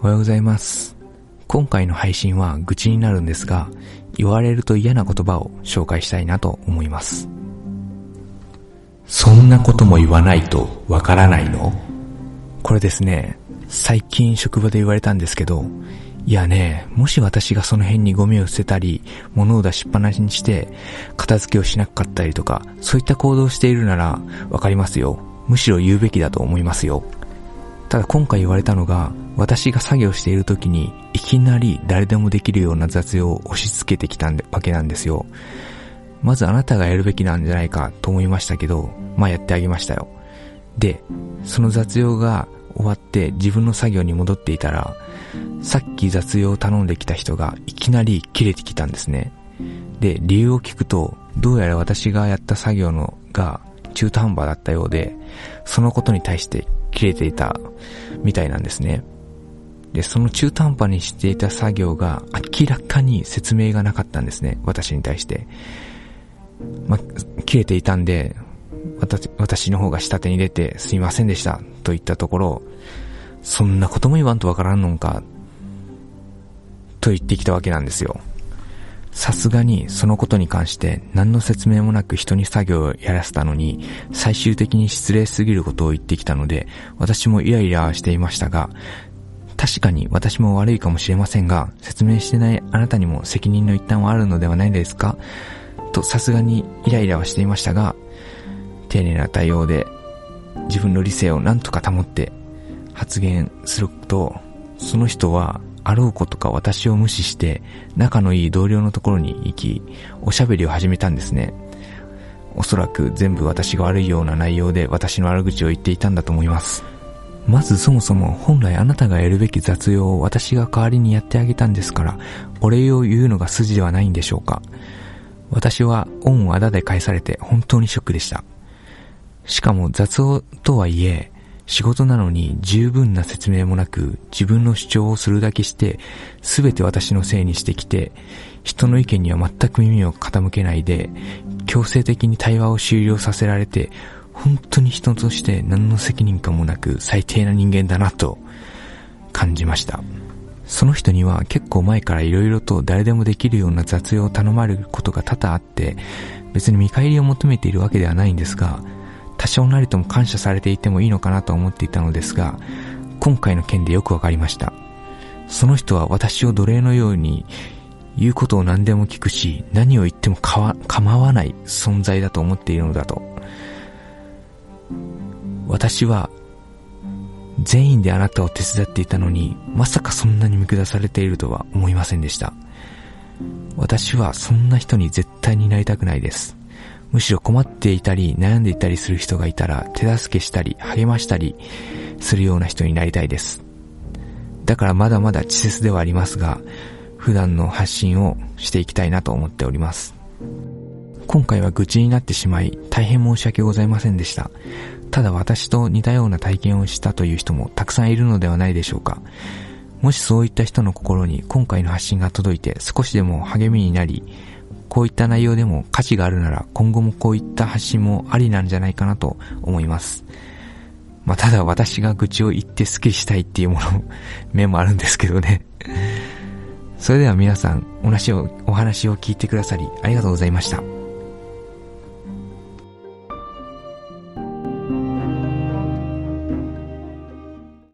おはようございます。今回の配信は愚痴になるんですが、言われると嫌な言葉を紹介したいなと思います。そんなことも言わないとわからないの？これですね、最近職場で言われたんですけど、いやね、もし私がその辺にゴミを捨てたり、物を出しっぱなしにして、片付けをしなかったりとか、そういった行動をしているなら、わかりますよ。むしろ言うべきだと思いますよ。ただ今回言われたのが、私が作業している時に、いきなり誰でもできるような雑用を押し付けてきたわけなんですよ。まずあなたがやるべきなんじゃないかと思いましたけど、まあやってあげましたよ。で、その雑用が終わって自分の作業に戻っていたら、さっき雑用を頼んできた人がいきなり切れてきたんですね。で、理由を聞くと、どうやら私がやった作業のが中途半端だったようで、そのことに対して切れていたみたいなんですね。で、その中途半端にしていた作業が明らかに説明がなかったんですね。私に対して。ま、切れていたんで、私の方が下手に出てすいませんでしたと言ったところ、そんなことも言わんとわからんのか、と言ってきたわけなんですよ。さすがにそのことに関して何の説明もなく人に作業をやらせたのに最終的に失礼すぎることを言ってきたので私もイライラしていましたが確かに私も悪いかもしれませんが説明してないあなたにも責任の一端はあるのではないですか？とさすがにイライラはしていましたが丁寧な対応で自分の理性を何とか保って発言するとその人はあろうことか私を無視して仲のいい同僚のところに行きおしゃべりを始めたんですね。おそらく全部私が悪いような内容で私の悪口を言っていたんだと思います。まずそもそも本来あなたがやるべき雑用を私が代わりにやってあげたんですからお礼を言うのが筋ではないんでしょうか。私は恩をあだで返されて本当にショックでした。しかも雑用とはいえ仕事なのに十分な説明もなく自分の主張をするだけして全て私のせいにしてきて人の意見には全く耳を傾けないで強制的に対話を終了させられて本当に人として何の責任感もなく最低な人間だなと感じました。その人には結構前から色々と誰でもできるような雑用を頼まれることが多々あって別に見返りを求めているわけではないんですが多少なりとも感謝されていてもいいのかなと思っていたのですが、今回の件でよくわかりました。その人は私を奴隷のように言うことを何でも聞くし、何を言っても構わない存在だと思っているのだと。私は全員であなたを手伝っていたのに、まさかそんなに見下されているとは思いませんでした。私はそんな人に絶対になりたくないです。むしろ困っていたり悩んでいたりする人がいたら手助けしたり励ましたりするような人になりたいです。だからまだまだ稚拙ではありますが、普段の発信をしていきたいなと思っております。今回は愚痴になってしまい大変申し訳ございませんでした。ただ私と似たような体験をしたという人もたくさんいるのではないでしょうか。もしそういった人の心に今回の発信が届いて少しでも励みになり、こういった内容でも価値があるなら今後もこういった発信もありなんじゃないかなと思います。まあ、ただ私が愚痴を言ってスッキリしたいっていうもの、面もあるんですけどね。それでは皆さん、お話を、お話を聞いてくださりありがとうございました。